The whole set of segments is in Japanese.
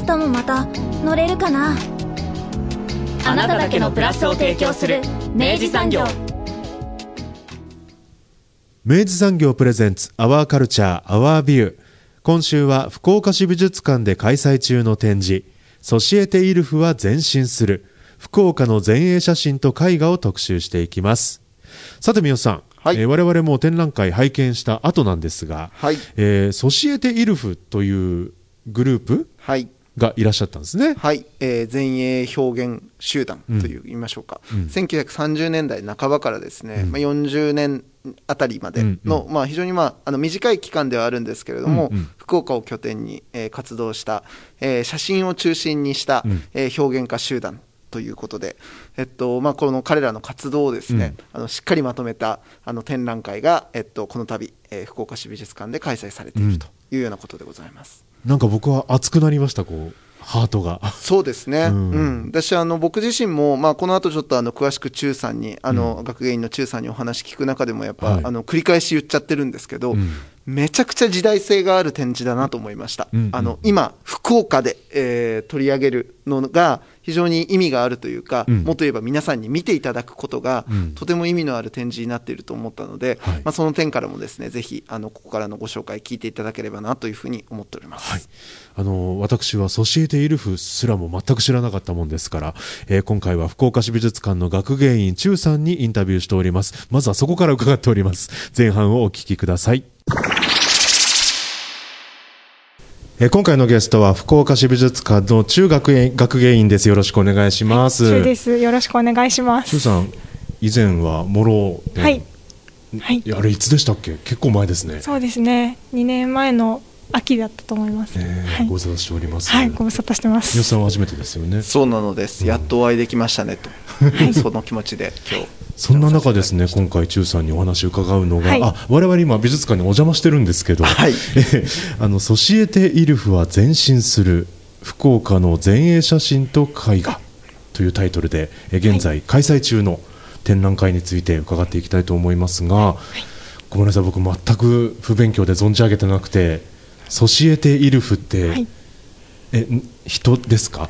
明日もまた乗れるかな？あなただけのプラスを提供する明治産業。明治産業プレゼンツアワーカルチャーアワービュー。今週は福岡市美術館で開催中の展示。ソシエテイルフは前進する。福岡の前衛写真と絵画を特集していきます。さて三好さん、はい。えー我々も展覧会拝見した後なんですが、はい。えーソシエテイルフというグループ？はいがいらっしゃったんですね。はい、えー前衛表現集団という言いましょうか、うん。1930年代半ばからですね、まあ、40年あたりまでの、まあ、非常に、まあ、あの短い期間ではあるんですけれども、うんうん。福岡を拠点に、えー活動した、えー写真を中心にした、うん。えー表現家集団ということで、えっとまあ、この彼らの活動をですね、あのしっかりまとめたあの展覧会が、えっと、この度、えー福岡市美術館で開催されているというようなことでございます。なんか僕は熱くなりましたこうハートが。そうですね、ううん。ん私あの、僕自身も、まあ、この後ちょっとあの詳しく中さんに、あの学芸員の中さんにお話聞く中でも、やっぱ、はい。あの繰り返し言っちゃってるんですけど、うん。めちゃくちゃ時代性がある展示だなと思いました。うんうん。あの今、福岡で、えー取り上げるのが非常に意味があるというか、うん。もっと言えば皆さんに見ていただくことが、うん。とても意味のある展示になっていると思ったので、はい。まあ、その点からもですねぜひあのここからのご紹介聞いていただければなというふうに思っております。はい、あの私はソシエテイルフすらも全く知らなかったもんですから、えー今回は福岡市美術館の学芸員中さんにインタビューしております。まずはそこから伺っております。前半をお聞きくださいえー今回のゲストは福岡市美術館の中学園学芸員ですよろしくお願いします中です。よろしくお願いします。中さん以前はもろではい。はいあれいつでしたっけ？結構前ですねそうですね。2年前の秋だったと思います。えーはい。ご。無沙汰しております。はい、ご無沙汰してます。三好さんは初めてですよね。そうなのです、やっとお会いできましたねと、その気持ちで今日。そんな中ですね、今回、中さんにお話を伺うのが、はい。あ我々今、美術館にお邪魔してるんですけど、はい。えーあのソシエテ・イルフは前進する福岡の前衛写真と絵画というタイトルで、えー現在、開催中の展覧会について伺っていきたいと思いますが、ごめんなさい、僕、全く不勉強で存じ上げてなくて、ソシエテ・イルフって、はい。えん人ですか？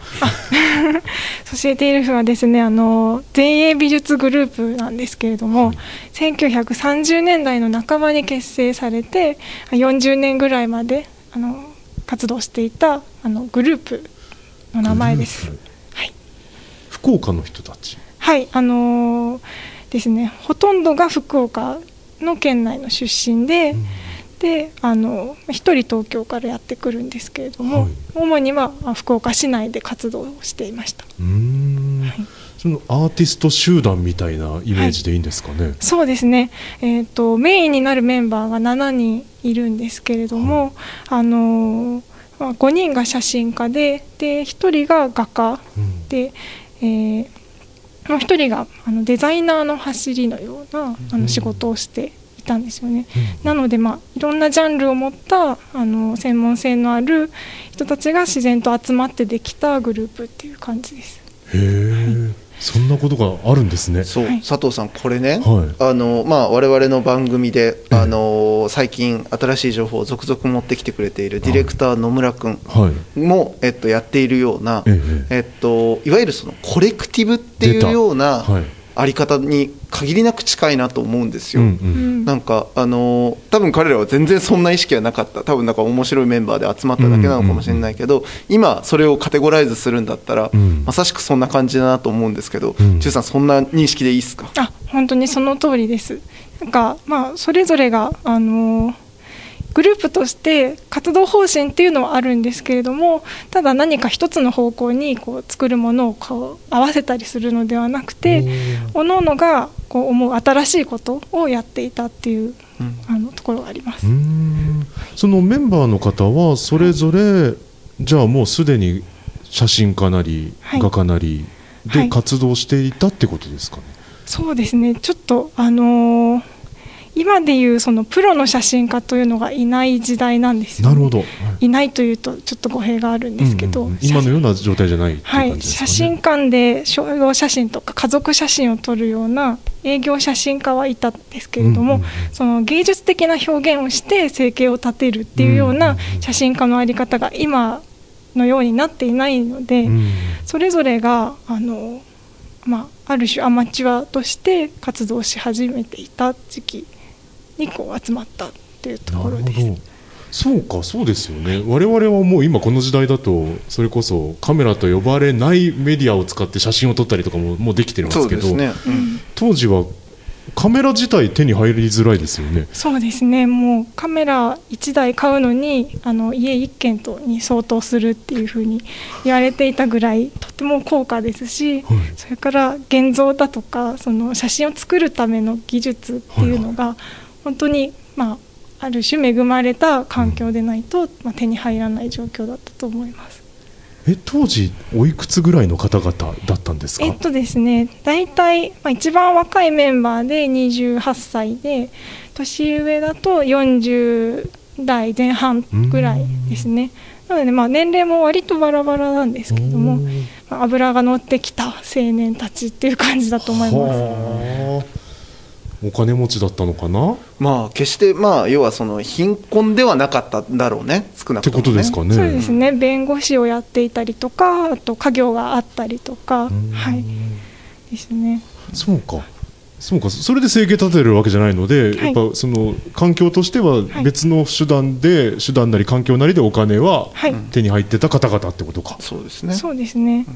ソシエテイルフはですね、あの前衛美術グループなんですけれども、1930年代の半ばに結成されて、40年ぐらいまであの活動していたあのグループの名前です。はい。福岡の人たち？はい、あのーですね、ほとんどが福岡の県内の出身で、で、あの一人東京からやってくるんですけれども、はい。主にはあ福岡市内で活動をしていました。そのアーティスト集団みたいなイメージでいいんですかね？そうですね、えー、とメインになるメンバーが7人いるんですけれども、あのーまあ、5人が写真家でで1人が画家うん。で、えーもう1人があのデザイナーの走りのようなあの仕事をしていたんですよね。なので、まあ、いろんなジャンルを持ったあの専門性のある人たちが自然と集まってできたグループっていう感じです。へえ、そんなことがあるんですね。そう、はい。佐藤さん、これね、はい。あのまあ、我々の番組で、ええ。あの最近、新しい情報を続々持ってきてくれているディレクター、野村君はい。も、えっと、やっているような、ええ。えっと、いわゆるそのコレクティブっていうようなはい。あり方に限りなく近いなと思うんですよ。うんう。うんんなんかあのー多分彼らは全然そんな意識はなかった多分なんか面白いメンバーで集まっただけなのかもしれないけど、今それをカテゴライズするんだったら、うんまさしくそんな感じだなと思うんですけど、うん中さんそんな認識でいいですか？あ本当にその通りです。なんかまあそれぞれがあのグループとして活動方針っていうのはあるんですけれどもただ何か一つの方向にこう作るものをこう合わせたりするのではなくて各々がこう思う新しいことをやっていたっていう、あのところがあります。そのメンバーの方はそれぞれじゃあもうすでに写真家なり、はい。画家なりではい。活動していたってことですかね、そうですね。ちょっとあのー今でいうそのプロの写真家というのがいない時代なんですよ、ね、なるほど、はい。いないというとちょっと語弊があるんですけど、うんうん。うん今のような状態じゃないっていうはい、写真館で商業写真とか家族写真を撮るような営業写真家はいたんですけれども、うんうんうん。その芸術的な表現をして生計を立てるっていうようなうん写真家のあり方が今のようになっていないので、うん。それぞれがあの、まあ、ある種アマチュアとして活動し始めていた時期にこう集まったっていうとなるほど。ころです。そうかそうですよね。我々はもう今この時代だとそれこそカメラと呼ばれないメディアを使って写真を撮ったりとかももうできてるんですけどね、うん。当時はカメラ自体手に入りづらいですよね。そうですね。もうカメラ1台買うのにあの家1軒とに相当するっていうふうに言われていたぐらいとても高価ですし、はい。それから現像だとかその写真を作るための技術っていうのが本当に、まあ、ある種恵まれた環境でないと、まあ、手に入らない状況だったと思います。え当時おいくつぐらいの方々だったんですか、えっとですね、大体、まあ、一番若いメンバーで28歳で年上だと40代前半ぐらいですね。なので、まあ、年齢も割とバラバラなんですけれども、まあ脂が乗ってきた青年たちっていう感じだと思います。はあお金持ちだったのかな？まあ決してまあ要はその貧困ではなかったんだろうね。少なってくとも、ね、ことですかね。そうですね。弁護士をやっていたりとかあと家業があったりとか、うん。はい、ですね。そうか。そうか。それで生計立てるわけじゃないので、はい。やっぱその環境としては別の手段で、手段なり環境なりでお金ははい。手に入ってた方々ってことか、そうですね。そうですね。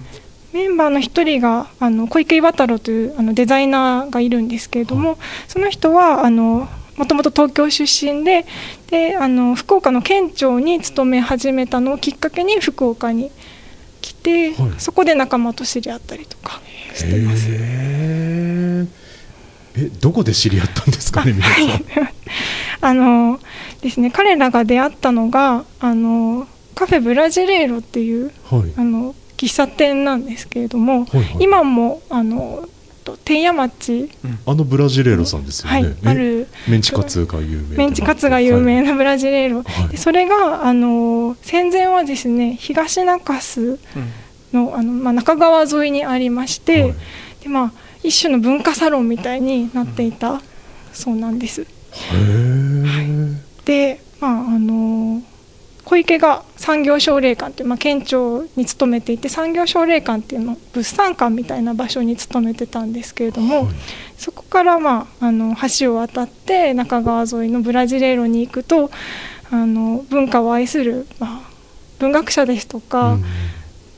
メンバーの一人があの小池岩太郎というあのデザイナーがいるんですけれども、その人はあのもともと東京出身でであの福岡の県庁に勤め始めたのをきっかけに福岡に来て、はい。そこで仲間と知り合ったりとかしています。へええどこで知り合ったんですかね 皆さん。あのですね彼らが出会ったのがあのカフェブラジレーロっていうはい。あの喫茶店なんですけれども、はいはい。今もあのと天谷町。あのブラジレーロさんですよね、はいえある。メンチカツが有名メンチカツが有名な、なブラジレーロ、はい。でそれがあの戦前はですね東中洲のあの、まあ、中川沿いにありまして、はい。でまあ、一種の文化サロンみたいになっていたそうなんです。へえで、まああの小池が産業奨励館っていう、まあ、県庁に勤めていて産業奨励館っていうの物産館みたいな場所に勤めてたんですけれども、はい。そこから、まあ、あの橋を渡って中川沿いのブラジレーロに行くとあの文化を愛する、まあ、文学者ですとか、うん。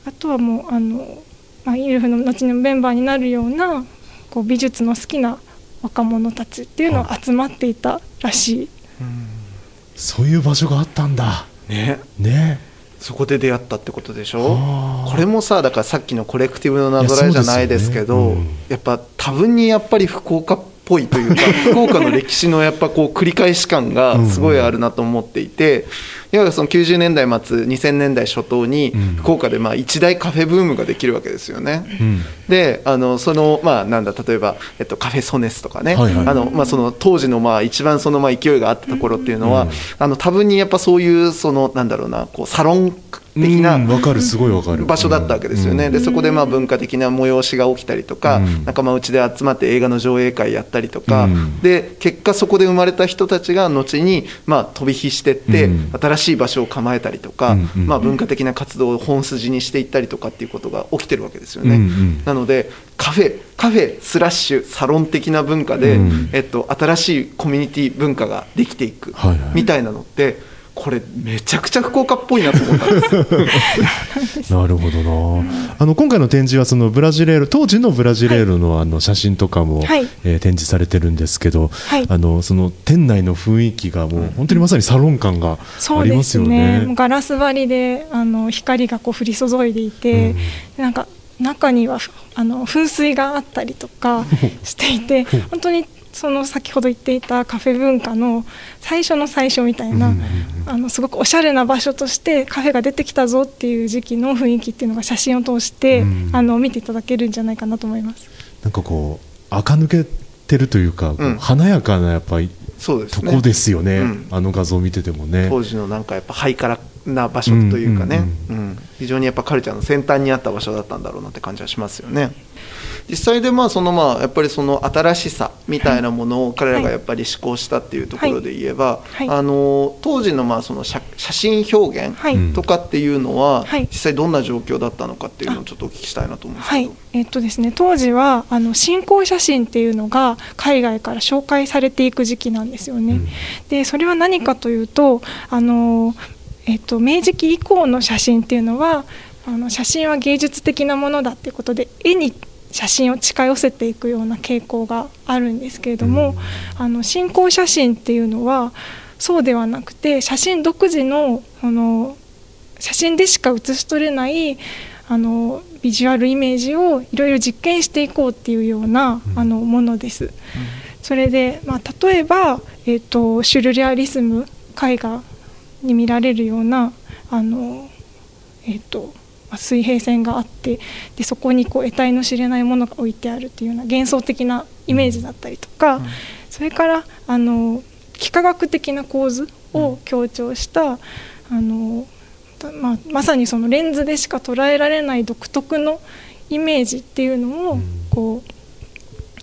あとはもうあの、まあ、イルフの後のメンバーになるようなこう美術の好きな若者たちっていうのが集まっていたらしい。そういう場所があったんだね。ね。そこで出会ったってことでしょ？これもさだからさっきのコレクティブのなぞらえじゃないですけどいやそうですよねやっぱ多分にやっぱり福岡っぽいというか 福岡の歴史のやっぱこう繰り返し感がすごいあるなと思っていていわゆるその90年代末2000年代初頭にうん。福岡でまあ一大カフェブームができるわけですよね。うん。であのそのまあなんだ例えば、えっと、カフェソネスとかね、はいはい。あのまあ、その当時のまあ一番そのまあ勢いがあったところっていうのは、うん。あの多分にやっぱそういうそのなんだろうなこうサロン的な場所だったわけですよね、うん。でそこでまあ文化的な催しが起きたりとか、うん。仲間内で集まって映画の上映会やったりとか、うん。で結果そこで生まれた人たちが後にまあ飛び火してって、うん新しい場所を構えたりとか、うんうんまあ、文化的な活動を本筋にしていったりとかっていうことが起きてるわけですよね。うんうん。なのでカフェカフェスラッシュサロン的な文化で、うん。えっと、新しいコミュニティ文化ができていく、はいはい。みたいなのってこれめちゃくちゃ福岡っぽいなと思ったんですよ。なるほどな、あの今回の展示はそのブラジレール当時のブラジレールのあの写真とかも、はいえー展示されてるんですけど、はいあのその店内の雰囲気がもう本当にまさにサロン感がありますよすね。ね。ガラス張りであの光がこう降り注いでいて、なんか中にはふあの噴水があったりとかしていて、本当にその先ほど言っていたカフェ文化の最初の最初みたいな、あのすごくおしゃれな場所としてカフェが出てきたぞっていう時期の雰囲気っていうのが写真を通して、あの見ていただけるんじゃないかなと思います。なんかこう垢抜けてるというか、うん、華やかなやっぱりそうです、ね、とこですよね、うん、あの画像を見ててもね当時のなんかやっぱハイカラな場所というかね、非常にやっぱカルチャーの先端にあった場所だったんだろうなって感じはしますよね。実際でまあそのまあやっぱりその新しさみたいなものを彼らがやっぱり思考したっていうところで言えば、あの当時のまあその写真表現とかっていうのは実際どんな状況だったのかっていうのをちょっとお聞きしたいなと思うんですけど。えっとですね、当時はあの新興写真っていうのが海外から紹介されていく時期なんですよね。うん、でそれは何かというとあのえっと、明治期以降の写真っていうのはあの写真は芸術的なものだっていうことで絵に写真を近寄せていくような傾向があるんですけれども、あの新興写真っていうのはそうではなくて写真独自のあの写真でしか写し取れないあのビジュアルイメージをいろいろ実験していこうっていうような、あのものです。それで、まあ、例えば、えーとシュルレアリスム絵画に見られるようなあの、えーと、水平線があってでそこにこう得体の知れないものが置いてあるというような幻想的なイメージだったりとか、うん、それからあの幾何学的な構図を強調した、うん、あのまあ、まさにそのレンズでしか捉えられない独特のイメージっていうのをこ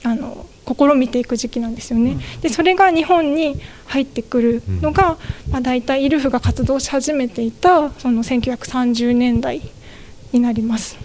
うあの試みていく時期なんですよね。でそれが日本に入ってくるのが、まあ、大体イルフが活動し始めていたその1930年代になります。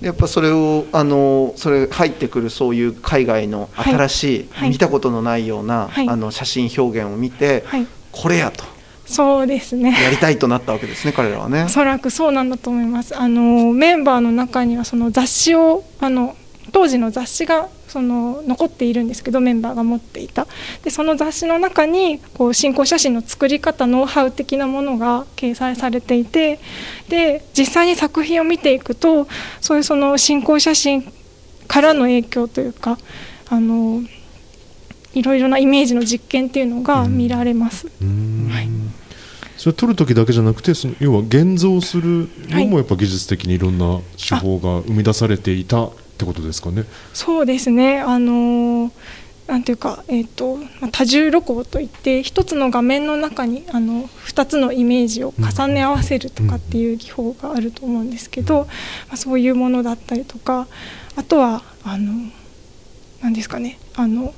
やっぱそれをあのそれ入ってくるそういう海外の新しい、はい、見たことのないような、はい、あの写真表現を見て、はい、これやと。そうですね。やりたいとなったわけですね彼らはね。おそらくそうなんだと思います。あのメンバーの中にはその雑誌をあの当時の雑誌がその残っているんですけどメンバーが持っていた。でその雑誌の中にこう新興写真の作り方ノウハウ的なものが掲載されていてで実際に作品を見ていくとそういうその新興写真からの影響というかあのいろいろなイメージの実験っていうのが見られます。はい。それ撮る時だけじゃなくてその要は現像するのもやっぱ技術的にいろんな手法が生み出されていたってことですかね。そうですね。あのなんていうか、えーと、多重露光といって一つの画面の中にあの2つのイメージを重ね合わせるとかっていう技法があると思うんですけど、まあ、そういうものだったりとかあとはあの何ですかね。あの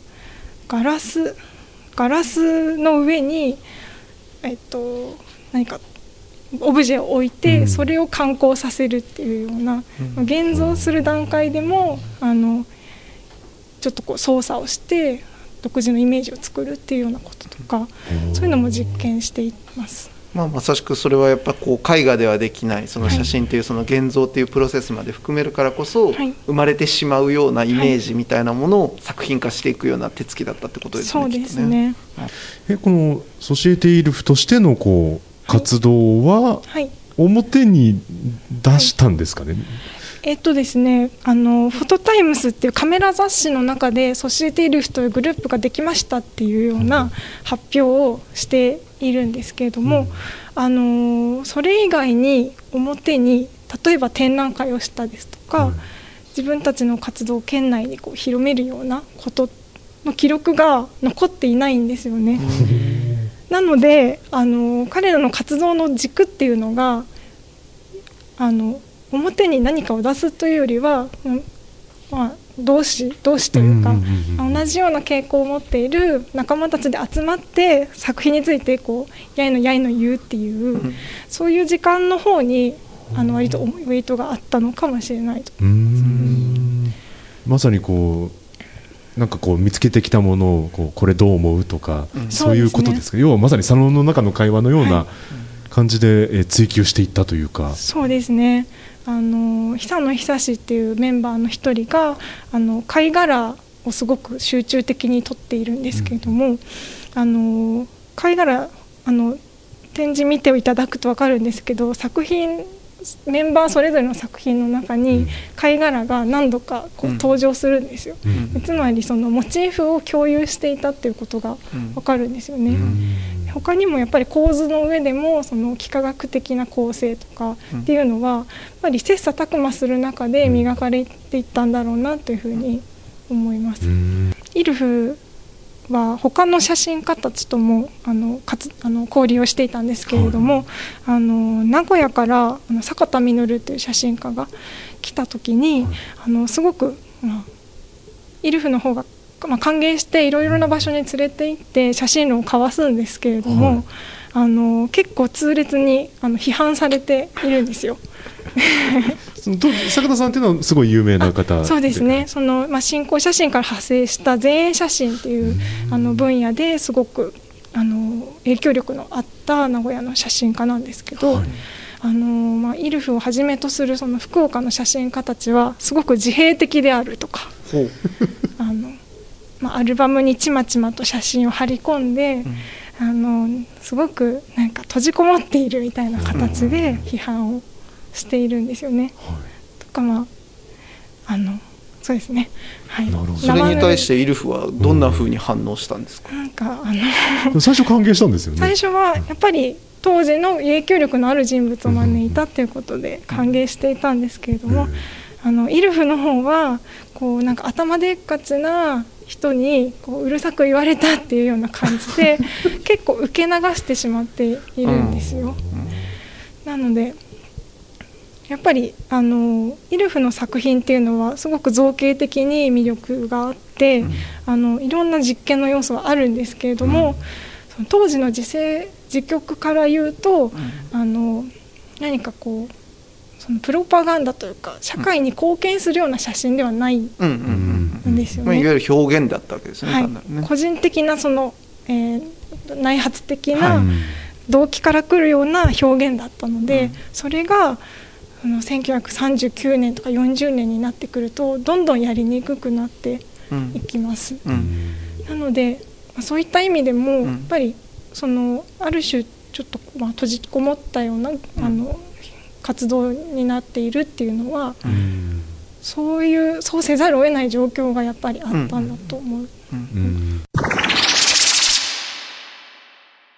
ガラスガラスの上に、えっと、何かオブジェを置いて、それを観光させるっていうような、現像する段階でもあのちょっとこう操作をして独自のイメージを作るっていうようなこととかそういうのも実験しています。まあ、まさしくそれはやっぱこう絵画ではできないその写真っていうその現像っていうプロセスまで含めるからこそ生まれてしまうようなイメージみたいなものを作品化していくような手つきだったってことですね。そうですね。えこのソシエティールフとしてのこう活動は表に出したんですかね、はい。えっとですね、あのフォトタイムスっていうカメラ雑誌の中でソシエティルフというグループができましたっていうような発表をしているんですけれども、うん、あのそれ以外に表に例えば展覧会をしたですとか、うん、自分たちの活動を県内にこう広めるようなことの記録が残っていないんですよね。なのであの彼らの活動の軸っていうのがあの表に何かを出すというよりは、まあ、同志同志というか、同じような傾向を持っている仲間たちで集まって作品についてこうやいのやいの言うっていう、そういう時間の方にあの割とウェイトがあったのかもしれないと。まさにこうなんかこう見つけてきたものをこうこれどう思うとか、うん、そういうことですか、ね、要はまさにサロンの中の会話のような感じで追求していったというか、そうですね。あの久野久志っていうメンバーの一人があの貝殻をすごく集中的に撮っているんですけれども、うん、あの貝殻あの展示見ていただくと分かるんですけど作品メンバーそれぞれの作品の中に貝殻が何度かこう登場するんですよ、うん。つまりそのモチーフを共有していたっていうことがわかるんですよね、他にもやっぱり構図の上でもその幾何学的な構成とかっていうのはやっぱり切磋琢磨する中で磨かれていったんだろうなというふうに思います。うん。イルフは他の写真家たちともあのかつあの交流をしていたんですけれども、あの名古屋からあの坂田実という写真家が来た時に、あのすごく、まあ、イルフの方が、まあ、歓迎していろいろな場所に連れて行って写真論を交わすんですけれども、はい。あの結構痛烈にあの批判されているんですよ。その坂田さんっていうのはすごい有名な方そうですね。その、まあ、信仰写真から派生した前衛写真っていうあの分野ですごくあの影響力のあった名古屋の写真家なんですけど、あのまあ、イルフをはじめとするその福岡の写真家たちはすごく自閉的であるとかほう。あの、まあ、アルバムにちまちまと写真を貼り込んで、あのすごくなんか閉じこもっているみたいな形で批判をしているんですよね。とかまああのそうですね。はい。それに対してイルフはどんな風に反応したんですか、なんかあの最初歓迎したんですよね。最初はやっぱり当時の影響力のある人物を招いたっていうことで歓迎していたんですけれども、あのイルフの方はこうなんか頭でっかちな人にこううるさく言われたっていうような感じで 結構受け流してしまっているんですよ。なのでやっぱりあのイルフの作品っていうのはすごく造形的に魅力があって、あのいろんな実験の要素はあるんですけれども、その当時の時勢時局から言うと、あの何かこうそのプロパガンダというか社会に貢献するような写真ではないん。うんうんうん。ですよまあ、いね。わゆる表現だったわけですね、はい。ね、個人的なその、えー内発的な、うん動機から来るような表現だったので、うん。それがあの1939年とか40年になってくるとどんどんやりにくくなってうん。いきます。うん。なので、まあそういった意味でも、うん。やっぱりそのある種ちょっと、まあ、閉じこもったような、あの活動になっているっていうのは、うん。そういうそうせざるを得ない状況がやっぱりあったんだと思う。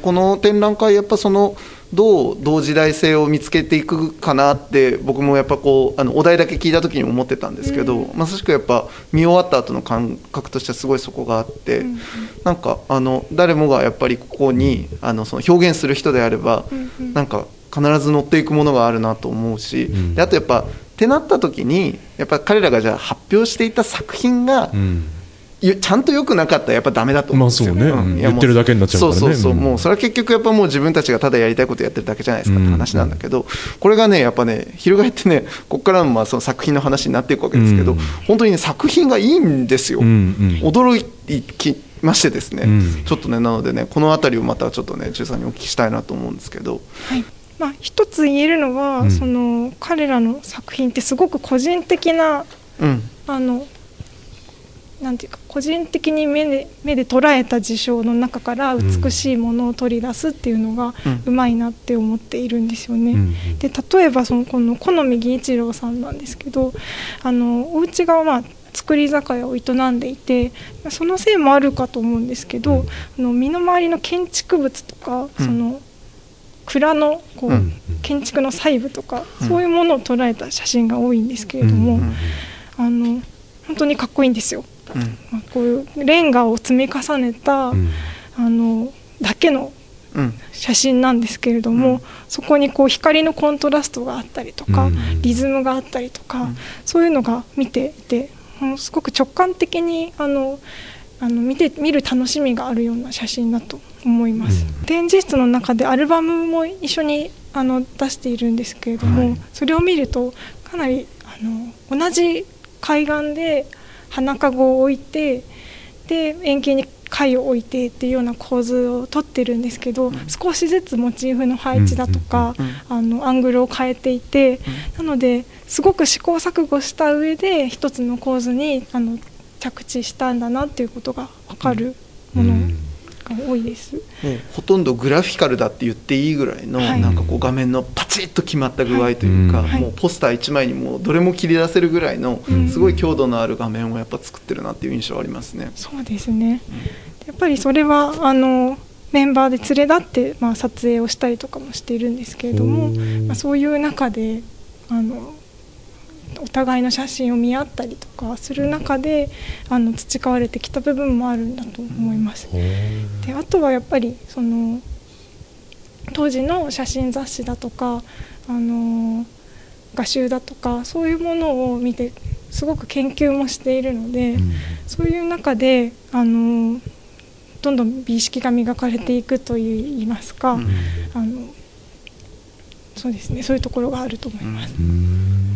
うんこの展覧会やっぱそのどう同時代性を見つけていくかなって僕もやっぱこうあのお題だけ聞いた時に思ってたんですけど、まさしくやっぱ見終わった後の感覚としてはすごいそこがあって、なんかあの誰もがやっぱりここにあのその表現する人であれば、なんか必ず乗っていくものがあるなと思うし、ん。であとやっぱってなった時にやっぱ彼らがじゃあ発表していた作品が、うん。よちゃんと良くなかったらやっぱダメだと思うんですよ、まあそうね。うん。言ってるだけになっちゃうからね。そうそうそう、うん。もうそれは結局やっぱもう自分たちがただやりたいことやってるだけじゃないですかって話なんだけど、これがねやっぱね翻ってねここからもまあその作品の話になっていくわけですけど、うん。本当にね作品がいいんですよ、うんうん。驚きましてですね、うん。ちょっとねなのでねこの辺りをまたちょっとね中さんにお聞きしたいなと思うんですけど、はい。まあ、一つ言えるのは、うん。その彼らの作品ってすごく個人的なうん。あのなんていうか個人的に目で目で捉えた事象の中から美しいものを取り出すっていうのがうまいなって思っているんですよね。うんで例えばそのこの好み義一郎さんなんですけどあのお家がまあ作り酒屋を営んでいてそのせいもあるかと思うんですけど、あの身の回りの建築物とか、うん。その蔵のこう、うん建築の細部とか、うん。そういうものを捉えた写真が多いんですけれども、うん。あの本当にかっこいいんですよ。うんまあ、こういうレンガを積み重ねた、うん。あのだけのうん。写真なんですけれども、うん。そこにこう光のコントラストがあったりとか、うん。リズムがあったりとか、うん。そういうのが見ていてもうすごく直感的にあのあの見て見る楽しみがあるような写真だと思います、うん。展示室の中でアルバムも一緒にあの出しているんですけれども、はい。それを見るとかなりあの同じ海岸で花籠を置いてで円形に貝を置いてっていうような構図をとってるんですけど、少しずつモチーフの配置だとか、あのアングルを変えていて、なのですごく試行錯誤した上で一つの構図にあの着地したんだなっていうことが分かるものが多いです。もうほとんどグラフィカルだって言っていいぐらいの、はいなんかこう画面のパチッと決まった具合というか、はいもうポスター1枚にもうどれも切り出せるぐらいのうんすごい強度のある画面をやっぱ作ってるなっていう印象はありますね。そうですね。やっぱりそれはあのメンバーで連れ立ってまあ撮影をしたりとかもしているんですけれども、まあそういう中であのお互いの写真を見合ったりとかする中であの培われてきた部分もあるんだと思います。であとはやっぱりその当時の写真雑誌だとかあの画集だとかそういうものを見てすごく研究もしているので、そういう中であのどんどん美意識が磨かれていくといいますか、うん。あのそうですね。そういうところがあると思います。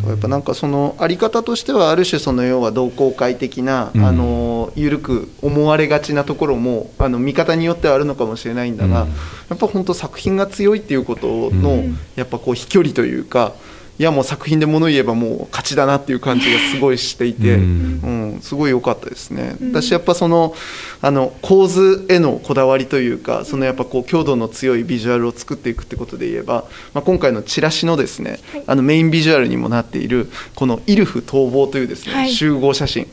やっぱなんかそのあり方としてはある種その要は同好会的な、うん。あの緩く思われがちなところもあの見方によってはあるのかもしれないんだが、うん。やっぱ本当作品が強いっていうことの、うん。やっぱこう飛距離というかいやもう作品で物言えばもう勝ちだなっていう感じがすごいしていて、ううんんすごい良かったですね。うん。私やっぱそのあの構図へのこだわりというかそのやっぱこう強度の強いビジュアルを作っていくってことで言えば、まあ、今回のチラシのですね、あのメインビジュアルにもなっているこのイルフ逃亡というですね、はい。集合写真。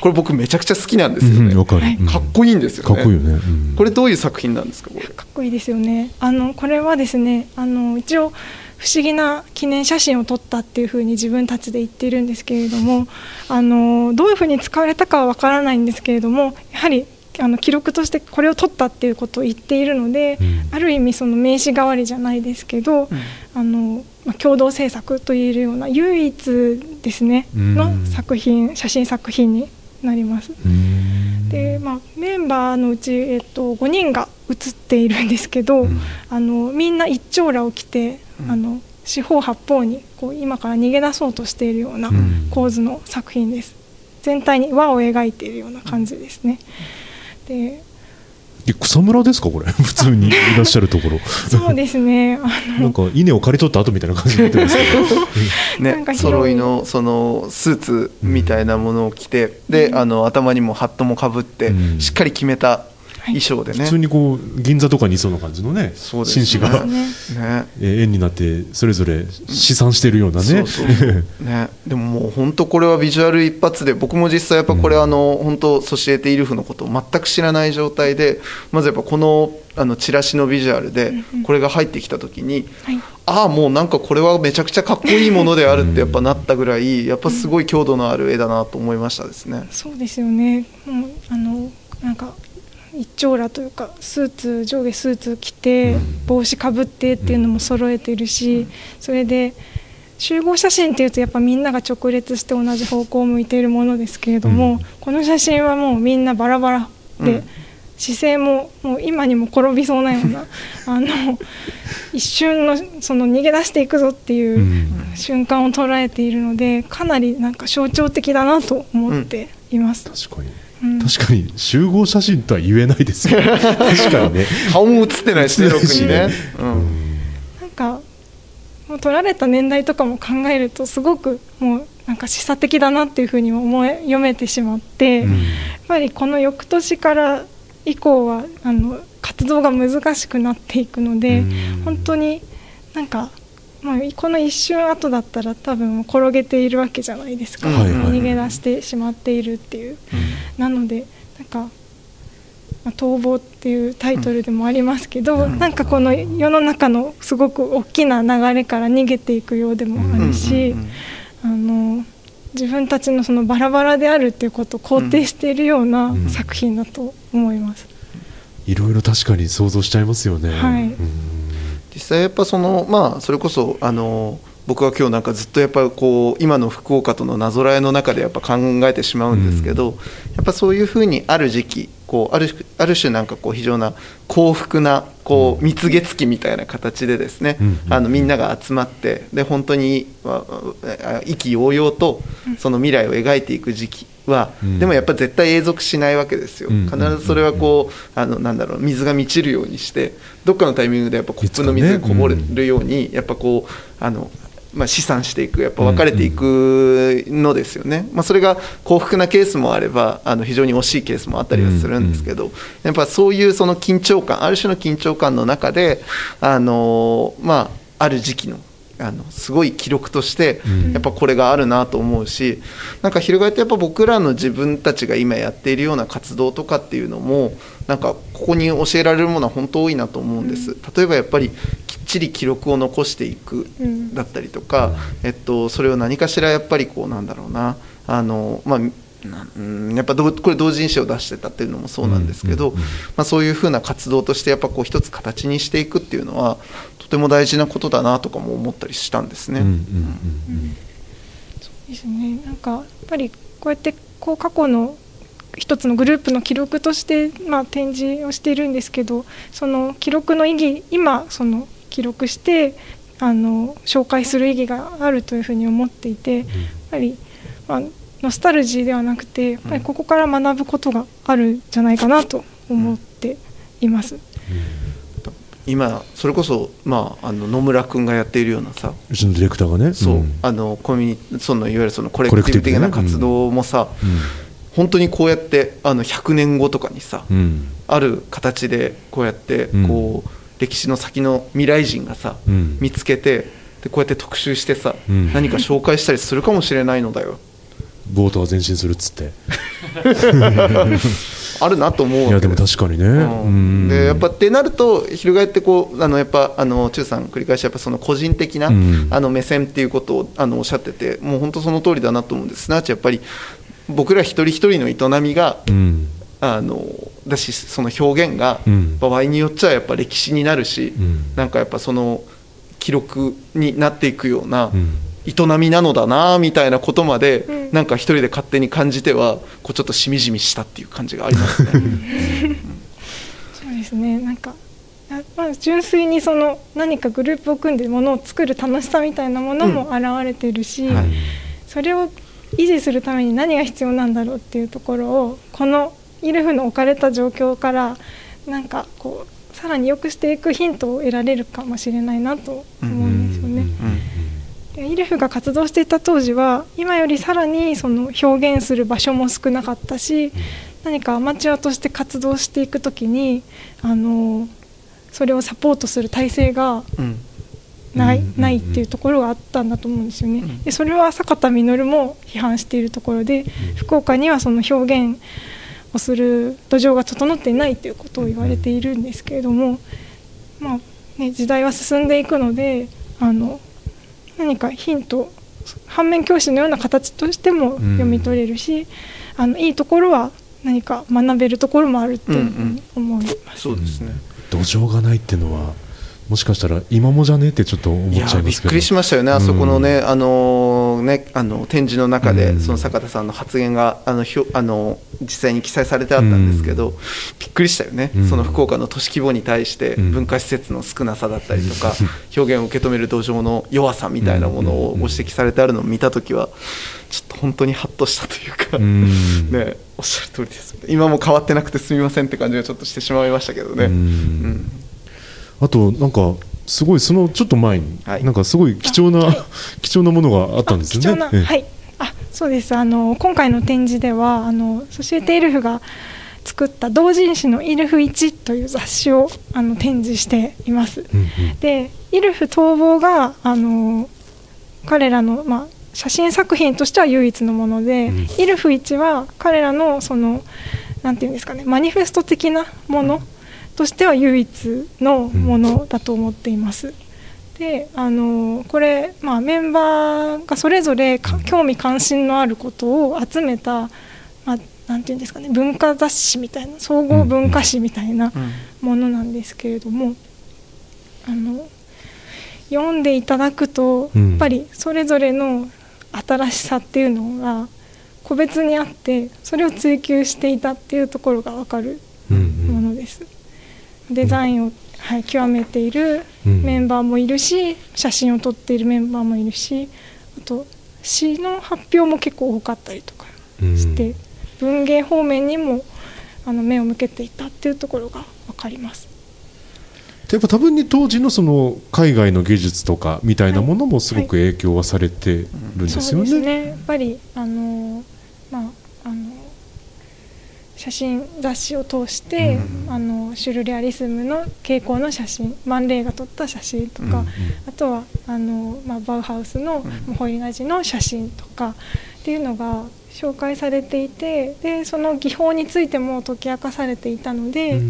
これ僕めちゃくちゃ好きなんですよね、うんわかっこいいんですよね。かっこいいよね。うん。これどういう作品なんですかこれ。かっこいいですよね。あのこれはですね、あの一応不思議な記念写真を撮ったっていうふうに自分たちで言っているんですけれども、あのどういうふうに使われたかはわからないんですけれども、やはりあの記録としてこれを撮ったっていうことを言っているので、うん。ある意味その名刺代わりじゃないですけど、あのまあ共同制作と言えるような唯一ですねうん。の作品写真作品になります。うん。でまあ、メンバーのうち、えっと、5人が写っているんですけど、うん。あのみんな一張羅を着て、うん。あの四方八方にこう今から逃げ出そうとしているようなうん。構図の作品です、全体に輪を描いているような感じですね。でえ草むらですかこれ？普通にいらっしゃるところ。そうですね。なんか稲を刈り取った後みたいな感じになってますけど。なん。ねか広い。揃いのそのスーツみたいなものを着て、であの頭にもハットもかぶって、うん。しっかり決めた衣装でね、普通にこう銀座とかにいそうな感じのね紳士が、ね。ねえー円になってそれぞれ試算してるようなね、そうそう。そうね、でももう本当これはビジュアル一発で僕も実際やっぱこれあの本当ソシエテイルフのことを全く知らない状態でまずやっぱこのあのチラシのビジュアルでこれが入ってきた時にはい。ああもうなんかこれはめちゃくちゃかっこいいものであるってやっぱなったぐらいやっぱすごい強度のある絵だなと思いましたですね。そうですよね。もうあのなんか一張羅というかスーツ上下スーツ着て帽子かぶってっていうのも揃えてるしそれで集合写真っていうとやっぱみんなが直列して同じ方向を向いているものですけれども、うん。この写真はもうみんなバラバラで、うん。姿勢ももう今にも転びそうなような あの一瞬のその逃げ出していくぞっていううん。瞬間を捉えているのでかなりなんか象徴的だなと思っています。確かにうん。確かに集合写真とは言えないですよね。確かにね。顔も写ってないしね、ろくにね。うん。なんかもう撮られた年代とかも考えるとすごくもうなんか示唆的だなっていうふうに思え読めてしまって、うん。やっぱりこの翌年から以降はあの活動が難しくなっていくので、うん。本当になんか、まあ、この一瞬後だったら多分転げているわけじゃないですか、はいはい。逃げ出してしまっているっていう。なのでなんか、まあ、逃亡っていうタイトルでもありますけど、なんかこの世の中のすごく大きな流れから逃げていくようでもあるし、うんうんうんあの自分たちのそのバラバラであるっていうことを肯定しているようなうん。作品だと思います。いろいろ確かに想像しちゃいますよね、はい。うん実際やっぱそのまあそれこそあの僕は今日なんかずっとやっぱこう今の福岡とのなぞらえの中でやっぱ考えてしまうんですけど、やっぱそういうふうにある時期こうあるある種なんかこう非常な幸福なこう蜜月期みたいな形でですね、うん。あのみんなが集まってで本当に意気揚々とその未来を描いていく時期は、うん。でもやっぱ絶対永続しないわけですよ、うん。必ずそれはこうあのなんだろう水が満ちるようにしてどっかのタイミングでやっぱコップの水がこぼれるように、やっぱこうあのまあ、試算していくやっぱ分かれていくのですよね、まあ、それが幸福なケースもあればあの非常に惜しいケースもあったりはするんですけど、やっぱそういうその緊張感ある種の緊張感の中であの、まあ、ある時期のあのすごい記録としてやっぱこれがあるなと思うし、なんか翻ってやっぱ僕らの自分たちが今やっているような活動とかっていうのもなんかここに教えられるものは本当多いなと思うんです。例えばやっぱりきっちり記録を残していくだったりとか、えっと、それを何かしらやっぱりこうなんだろうなあの、まあうんやっぱこれ同人誌を出してたっていうのもそうなんですけど、まあ、そういうふうな活動としてやっぱこう一つ形にしていくっていうのはとても大事なことだなとかも思ったりしたんですね。そうですね。なんかやっぱりこうやってこう過去の一つのグループの記録として、まあ、展示をしているんですけどその記録の意義今その記録してあの紹介する意義があるというふうに思っていてやっぱり、まあ、ノスタルジーではなくてやっぱりここから学ぶことがあるんじゃないかなと思っています。今それこそ、まあ、あの野村君がやっているようなさうちのディレクターがね。そう、うん、あのコミュニそのいわゆるそのコレクティブ的な活動もさ、ねうん、本当にこうやってあの100年後とかにさ、うん、ある形でこうやってこう、歴史の先の未来人がさ、見つけてでこうやって特集してさ、何か紹介したりするかもしれないのだよ。ボートが前進するっつって あるなと思ういやでも確かにね、うん、でやっぱってなると翻ってこうあのやっぱあの中さん繰り返しやっぱその個人的な、うん、あの目線っていうことをあのおっしゃっててもう本当その通りだなと思うんです。すなわちやっぱり僕ら一人一人の営みが、うん、あのだしその表現が場合によっちゃやっぱ歴史になるし、うん、なんかやっぱその記録になっていくような、営みなのだなみたいなことまで、うん、なんか一人で勝手に感じてはこうちょっとしみじみしたっていう感じがありますね。そうですねなんかまあ、純粋にその何かグループを組んでものを作る楽しさみたいなものも現れてるし、うんはい、それを維持するために何が必要なんだろうっていうところをこのイルフの置かれた状況からなんかこうさらに良くしていくヒントを得られるかもしれないなと思うんですよね。イルフが活動していた当時は今よりさらにその表現する場所も少なかったし何かアマチュアとして活動していく時にあのそれをサポートする体制がない,、ないっていうところがあったんだと思うんですよね。でそれは坂田稔も批判しているところで福岡にはその表現をする土壌が整っていないということを言われているんですけれども、まあね、時代は進んでいくのであの何かヒント反面教師のような形としても読み取れるし、うん、あのいいところは何か学べるところもあるって思います、うんうん、そうですね。土壌がないっていうのはもしかしたら今もじゃね？ってちょっと思っちゃいますけど。びっくりしましたよね、あそこのね、うん、あのねあの展示の中で、その坂田さんの発言があのひょあの実際に記載されてあったんですけど、うん、びっくりしたよね、うん、その福岡の都市規模に対して文化施設の少なさだったりとか、表現を受け止める土壌の弱さみたいなものをご指摘されてあるのを見たときは、ちょっと本当にハッとしたというか、ね、おっしゃる通りです、今も変わってなくてすみませんって感じがちょっとしてしまいましたけどね。うん。あとなんかすごいそのちょっと前に、はい、なんかすごい貴重な、はい、貴重なものがあったんですよね。はい。あ、そうです。あの今回の展示ではあのソシエテイルフが作った同人誌のイルフ1という雑誌をあの展示しています。うんうん、で、イルフ逃亡があの彼らのまあ写真作品としては唯一のもので、うん、イルフ1は彼らのそのなんていうんですかねマニフェスト的なもの。うんとしては唯一のものだと思っています。であのこれ、まあ、メンバーがそれぞれ興味関心のあることを集めた、まあ、なんていうんですかね文化雑誌みたいな総合文化誌みたいなものなんですけれども、あの読んでいただくとやっぱりそれぞれの新しさっていうのが個別にあってそれを追求していたっていうところが分かるものです。デザインを、はい、極めているメンバーもいるし、写真を撮っているメンバーもいるしあと詩の発表も結構多かったりとかして、文芸方面にもあの目を向けていたっていうところが分かります。やっぱ多分に当時のその海外の技術とかみたいなものもすごく影響はされてるんですよね。ですね。やっぱりあのまああの写真雑誌を通して、あのシュルレアリスムの傾向の写真マン・レイが撮った写真とか、うんうん。あとはあの、まあ、バウハウスのモホリナジの写真とかっていうのが紹介されていてでその技法についても解き明かされていたので、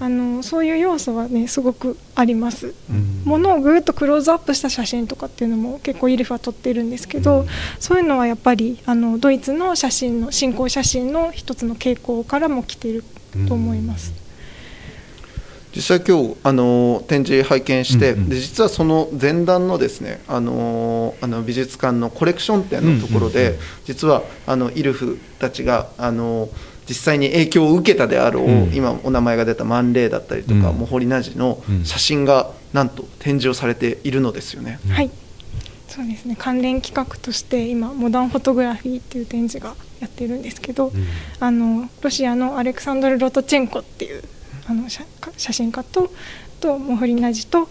あのそういう要素はねすごくあります。うん。ものをぐーっとクローズアップした写真とかっていうのも結構イルフは撮っているんですけど、そういうのはやっぱりあのドイツの写真の進行写真の一つの傾向からも来ていると思います。実際今日あの展示拝見して、うんうん。で実はその前段のですねあのあの美術館のコレクション展のところで、うんうん実はあのイルフたちがあの実際に影響を受けたであろう、うん。今お名前が出たマンレイだったりとか、うん。モホリナジのうん。写真がなんと展示をされているのですよね。はい。そうですね。関連企画として今モダンフォトグラフィーっていう展示がやってるんですけど、あのロシアのアレクサンドル・ロトチェンコっていうあの写写真家ととモフリナジと、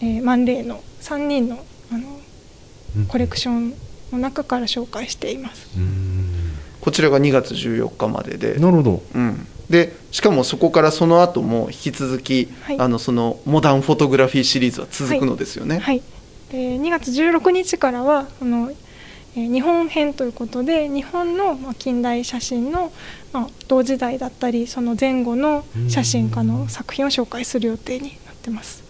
えーマンレイの3人のあのコレクションの中から紹介しています。こちらが2月14日までで、なるほど。うん、でしかもそこからその後も引き続き、はい。あのそのモダンフォトグラフィーシリーズは続くのですよね。はい、で2月16日からはその、えー日本編ということで日本の、まあ、近代写真の、まあ、同時代だったりその前後の写真家の作品を紹介する予定になってます。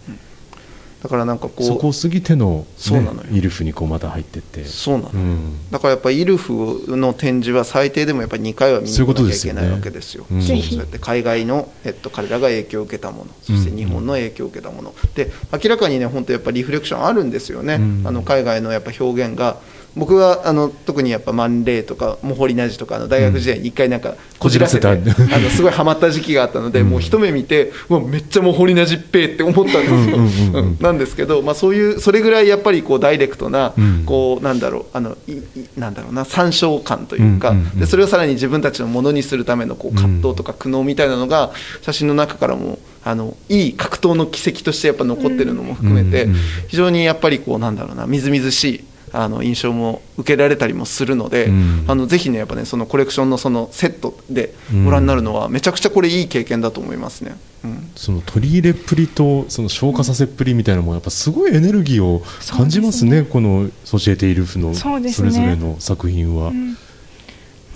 だからなんかこうそこを過ぎての,、そうなのよ。イルフにこうまた入ってって。そうなの、うん。だからやっぱりイルフの展示は最低でもやっぱり2回は見なきゃいけないわけですよ。そうやって海外の、えっと、彼らが影響を受けたもの。そして日本の影響を受けたもの、で明らかにね本当やっぱリフレクションあるんですよね、うん。あの海外のやっぱ表現が僕はあの特にやっぱマンレイとかモホリナジとかあの大学時代に一回なんかこじらせて、こじらせたあのすごいハマった時期があったので、もう一目見てうわめっちゃモホリナジっぺーって思ったんですよ、うんうんうんうん。うん。なんですけど、まあ、そういうそれぐらいやっぱりこうダイレクトな、うん。こうなんだろうあのいいなんだろうな参照感というか、うんうんうん。でそれをさらに自分たちのものにするためのこう葛藤とか苦悩みたいなのが写真の中からもあのいい格闘の軌跡としてやっぱ残ってるのも含めて、うんうん。非常にやっぱりこうなんだろうなみずみずしいあの印象も受けられたりもするので、うん。あのぜひねやっぱねそのコレクションのそのセットでご覧になるのはめちゃくちゃこれいい経験だと思いますね。うん。その取り入れっぷりとその消化させっぷりみたいなのもやっぱすごいエネルギーを感じますねすこのソシエテ・イルフのそれぞれの作品は。うん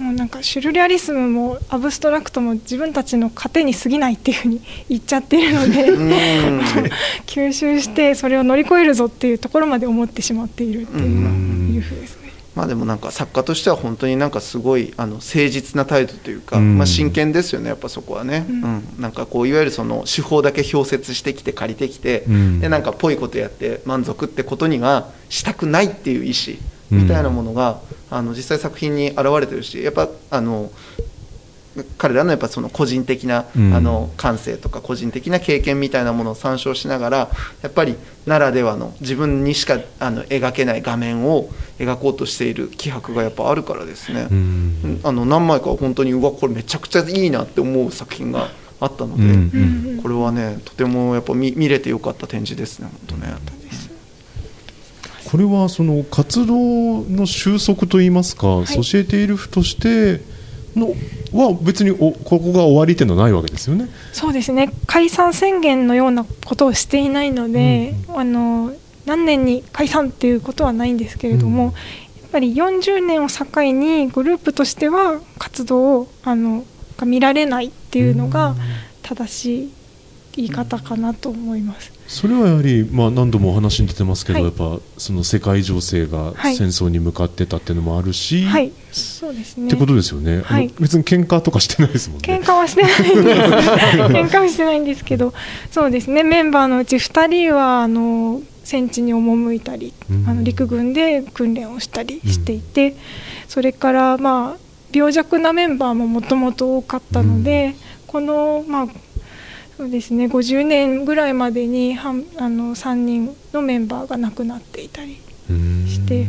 もうなんかシュルレアリスムもアブストラクトも自分たちの糧に過ぎないっていうふうに言っちゃってるので、うん。吸収してそれを乗り越えるぞっていうところまで思ってしまっているっていうふうですね。まあでもなんか作家としては本当になんかすごいあの誠実な態度というか、うん。まあ、真剣ですよねやっぱそこはね、うん。なんかこういわゆるその手法だけ表説してきて借りてきて、うん。でなんかぽいことやって満足ってことにはしたくないっていう意思みたいなものが、あの実際作品に現れてるしやっぱあの彼らのやっぱその個人的な、うん。あの感性とか個人的な経験みたいなものを参照しながらやっぱりならではの自分にしかあの描けない画面を描こうとしている気迫がやっぱあるからですね、うん。あの何枚かは本当にうわこれめちゃくちゃいいなって思う作品があったので、うん。これはねとてもやっぱ見見れてよかった展示ですね本当ね。これはその活動の収束といいますか、い。ソシエテ・イルフとしてのは別におここが終わりっていうのはないわけですよね。そうですね。解散宣言のようなことをしていないので、あの何年に解散っていうことはないんですけれども、うん。やっぱり40年を境にグループとしては活動をあのが見られないっていうのが正しい言い方かなと思います。それはやはり、まあ、何度もお話に出てますけど、はい。やっぱその世界情勢がはい。戦争に向かってたっていうのもあるし、はい、そうですね。ってことですよね、はい。別に喧嘩とかしてないですもんね。喧嘩はしてないんです。喧嘩はしてないんですけどそうですね。メンバーのうち2人はあの戦地に赴いたり、うん。あの陸軍で訓練をしたりしていて、それからまあ病弱なメンバーももともと多かったので、このまあそうですね。50年ぐらいまでに半あの3人のメンバーが亡くなっていたりうん。してや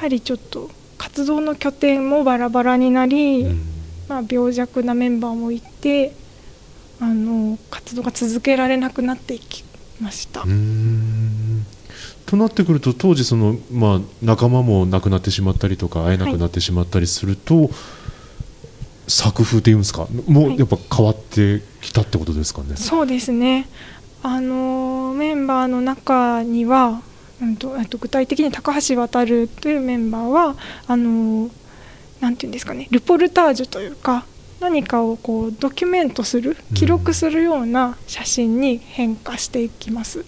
はりちょっと活動の拠点もバラバラになり、うん。まあ、病弱なメンバーもいてあの活動が続けられなくなっていきました。うん。となってくると当時その、まあ、仲間も亡くなってしまったりとか会えなくなってしまったりすると、作風っていうんですか？もうやっぱ変わってきたってことですかね？そうですね。あのメンバーの中には、うんと、あと具体的に高橋渡るというメンバーはあのなんていうんですかね、ルポルタージュというか。何かをこうドキュメントする記録するような写真に変化していきます。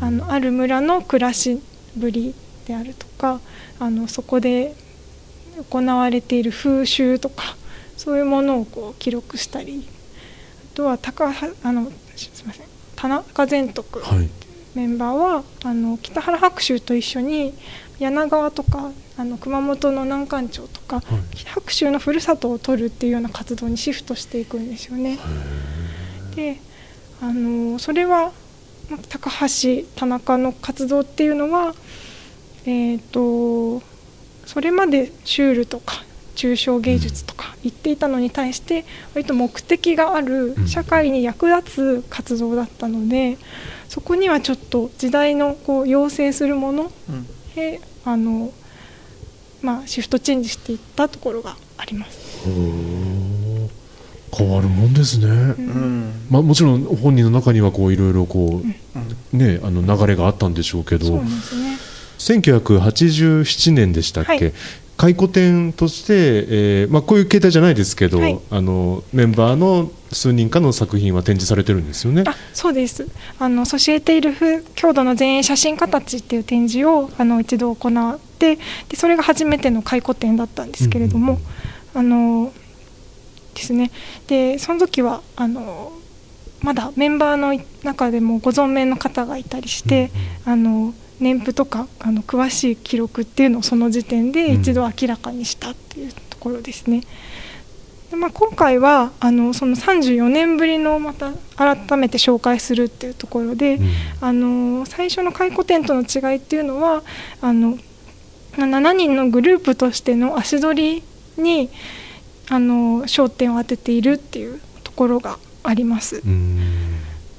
あのある村の暮らしぶりであるとかあのそこで行われている風習とかそういうものをこう記録したりあとは高はあのすみません田中善徳はい。メンバーはあの北原白秋と一緒に柳川とかあの熊本の南関町とか、白秋のふるさとを取るっていうような活動にシフトしていくんですよね。であのそれはまあ高橋田中の活動っていうのは、えー、とそれまでシュールとか抽象芸術とか言っていたのに対して割と目的があるうん。社会に役立つ活動だったのでそこにはちょっと時代のこう要請するものうん。へあの、まあ、シフトチェンジしていったところがあります。変わるもんですね。うん。まあ、もちろん本人の中にはこういろいろこう、ね、あの流れがあったんでしょうけど。そうですね1987年でしたっけ、はい。回顧展として、えーまあ、こういう形態じゃないですけど、はい。あのメンバーの数人かの作品は展示されてるんですよね。あそうです。あのソシエテイルフ郷土の前衛写真家たちっていう展示をあの一度行ってでそれが初めての回顧展だったんですけれども、あのですね。でその時はあのまだメンバーの中でもご存命の方がいたりして、あの年譜とかあの詳しい記録っていうのをその時点で一度明らかにしたっていうところですね。でまあ、今回はあのその34年ぶりのまた改めて紹介するっていうところで、うんあの最初の回顧展との違いっていうのはあの7人のグループとしての足取りにあの焦点を当てているっていうところがあります。うん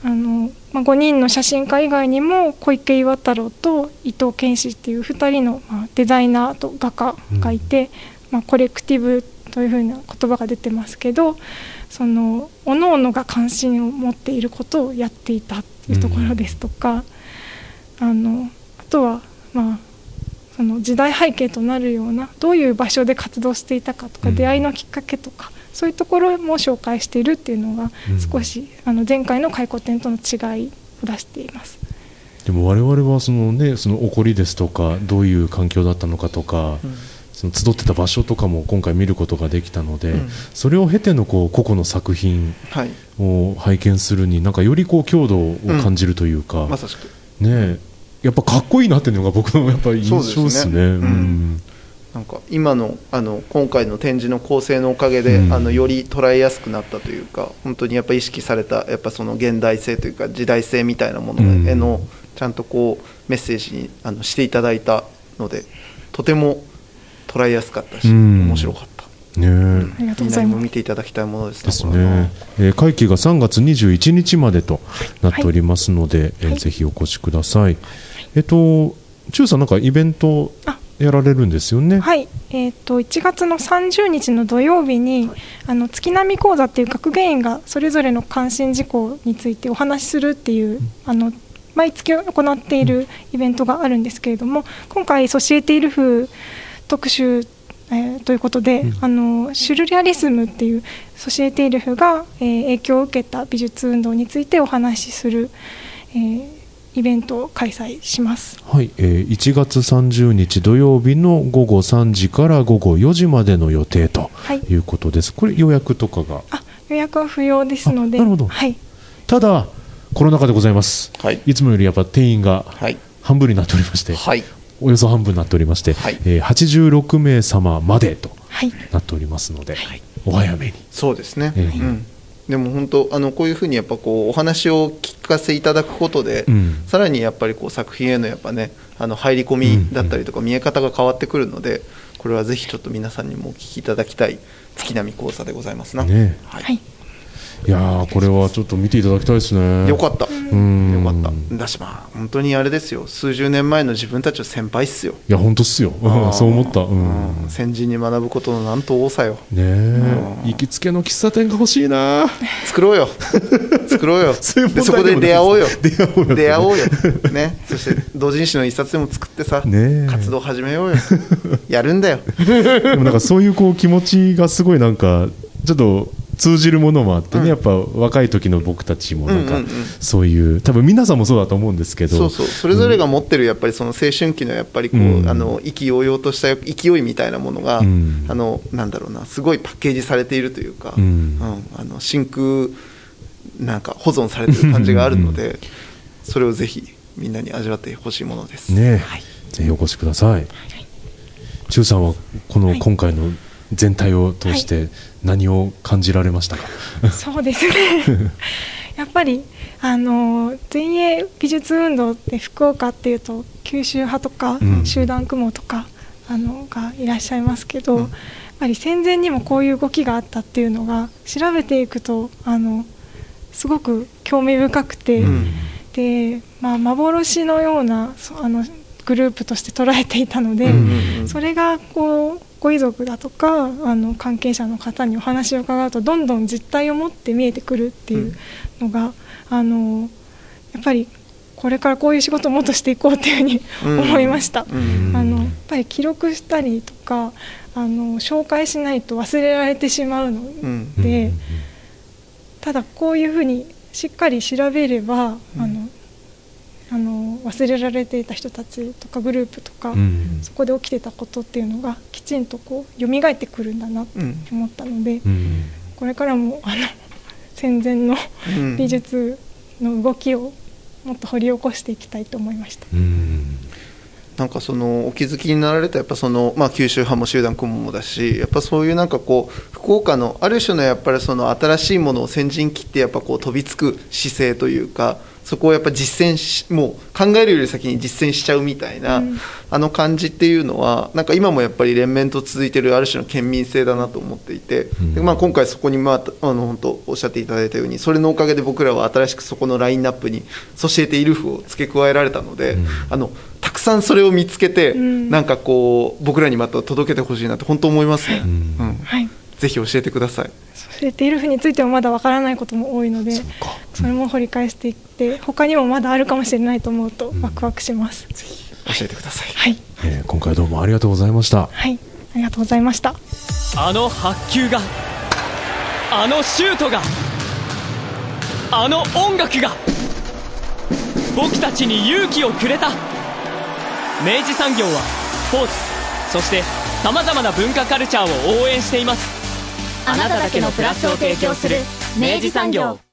あのまあ、5人の写真家以外にも小池岩太郎と伊藤健志っていう2人の、まあ、デザイナーと画家がいて、まあ、コレクティブというふうな言葉が出てますけどその各々が関心を持っていることをやっていたっていうところですとか、あのあとは、まあ、その時代背景となるようなどういう場所で活動していたかとか、うん。出会いのきっかけとかそういうところも紹介しているっていうのがうん。少し、あの前回の回顧展との違いを出しています。でも我々はその、ね、その起こりですとかどういう環境だったのかとか、うん。その集ってた場所とかも今回見ることができたので、うん。それを経てのこう個々の作品はい。を拝見するになんかよりこう強度を感じるというか、まさしく。ねえやっぱかっこいいなっていうのが僕のやっぱ印象ですね。すね。うんなんか今のあの今回の展示の構成のおかげで、うん。あのより捉えやすくなったというか本当にやっぱ意識されたやっぱその現代性というか時代性みたいなものへの、ちゃんとこうメッセージにあのしていただいたのでとても捉えやすかったし、うん。面白かった。ねえ。ありがとうございます。見ていただきたいものです。ですね、えー会期が3月21日までとなっておりますので、えーはい。ぜひお越しください。えっと、中さん、なんかイベントあやられるんですよね。はい、えー、と1月の30日の土曜日に、あの月並み講座っていう学芸員がそれぞれの関心事項についてお話しするっていう、あの毎月行っているイベントがあるんですけれども今回ソシエティルフ特集、えーということで、あのシュルレアリスムっていうソシエティルフが、えー影響を受けた美術運動についてお話しする、えーイベントを開催します。はい、えー1月30日土曜日の午後3時から午後4時までの予定とはい。いうことです。これ予約とかが？あ予約は不要ですので、あなるほど。はい、ただ、コロナ禍でございます。はい。いつもよりやっぱ定員がはい。半分になっておりまして、はい。およそ半分になっておりまして、はい。えー86名様までとはい、なっておりますので、お早めに。そうですね、ええうん、でも本当あのこういうふうにやっぱこうお話を聞かせいただくことで、うん。さらにやっぱりこう作品へのやっぱねあの入り込みだったりとか見え方が変わってくるのでこれはぜひちょっと皆さんにもお聞きいただきたい月並み講座でございますな、ねはい。はい、いやーこれはちょっと見ていただきたいですね。よかった、うん。よかった。だしまあ本当にあれですよ。数十年前の自分たちの先輩っすよ、いや本当っすよ。うん そう思った。うん。うん。先人に学ぶことのなんと多さよ。ねえ。行きつけの喫茶店が欲しいな。作ろうよ。作ろうよ。そこで出会おうよ。出会おうよ。出会おうよ。ね。そして同人誌の一冊でも作ってさ、ねえ。活動始めようよ。やるんだよ。でもなんかそういうこう気持ちがすごいなんかちょっと通じるものもあってね、うん。やっぱ若い時の僕たちもなんかそういう多分皆さんもそうだと思うんですけど。そうそう。それぞれが持ってるやっぱりその青春期のやっぱりこう、うん。あの意気揚々とした勢いみたいなものが、うん。あのなんだろうなすごいパッケージされているというか、うん。あの真空なんか保存されてる感じがあるのでそれをぜひみんなに味わってほしいものです。ねえ、はい。ぜひお越しください。中さんはこの今回の全体を通して何を感じられましたか？そうですね。やっぱりあの前衛美術運動って福岡っていうと九州派とか、うん。集団雲とかあのがいらっしゃいますけど、うん。やっぱり戦前にもこういう動きがあったっていうのが調べていくとあのすごく興味深くて、うん。で、まあ、幻のようなそあのグループとして捉えていたので、それがこうご遺族だとかあの関係者の方にお話を伺うとどんどん実態を持って見えてくるっていうのが、あのやっぱりこれからこういう仕事をもっとしていこうっていうふうにうん。思いました。うん。あのやっぱり記録したりとかあの紹介しないと忘れられてしまうのうん。で、ただこういうふうにしっかり調べれば、あのあの忘れられていた人たちとかグループとか、うん。そこで起きてたことっていうのがきちんとこう蘇ってくるんだなってうん。思ったので、うん。これからもあの戦前のうん。美術の動きをもっと掘り起こしていきたいと思いました。うん。なんかそのお気づきになられたやっぱその、まあ、九州派も集団雲もだしやっぱそういうなんかこう福岡のある種のやっぱりその新しいものを先陣切ってやっぱこう飛びつく姿勢というかそこをやっぱ実践しもう考えるより先に実践しちゃうみたいな、うん。あの感じっていうのはなんか今もやっぱり連綿と続いてるある種の県民性だなと思っていて、ん。でまあ、今回そこに、まあ、あの本当おっしゃっていただいたようにそれのおかげで僕らは新しくそこのラインナップに「ソシエテ・イルフ」を付け加えられたので、うん。あのたくさんそれを見つけて、うん。なんかこう僕らにまた届けてほしいなって本当思いますね、ん。うん。はい。ぜひ教えてくださいそれているふうについてもまだわからないことも多いのでそれも掘り返していって他にもまだあるかもしれないと思うとん。ワクワクします、教えてください。はい。えー今回どうもありがとうございました。はい。ありがとうございました。あの発球があのシュートがあの音楽が僕たちに勇気をくれた。明治産業はスポーツそしてさまざまな文化カルチャーを応援していますあなただけのプラスを提供する明治産業。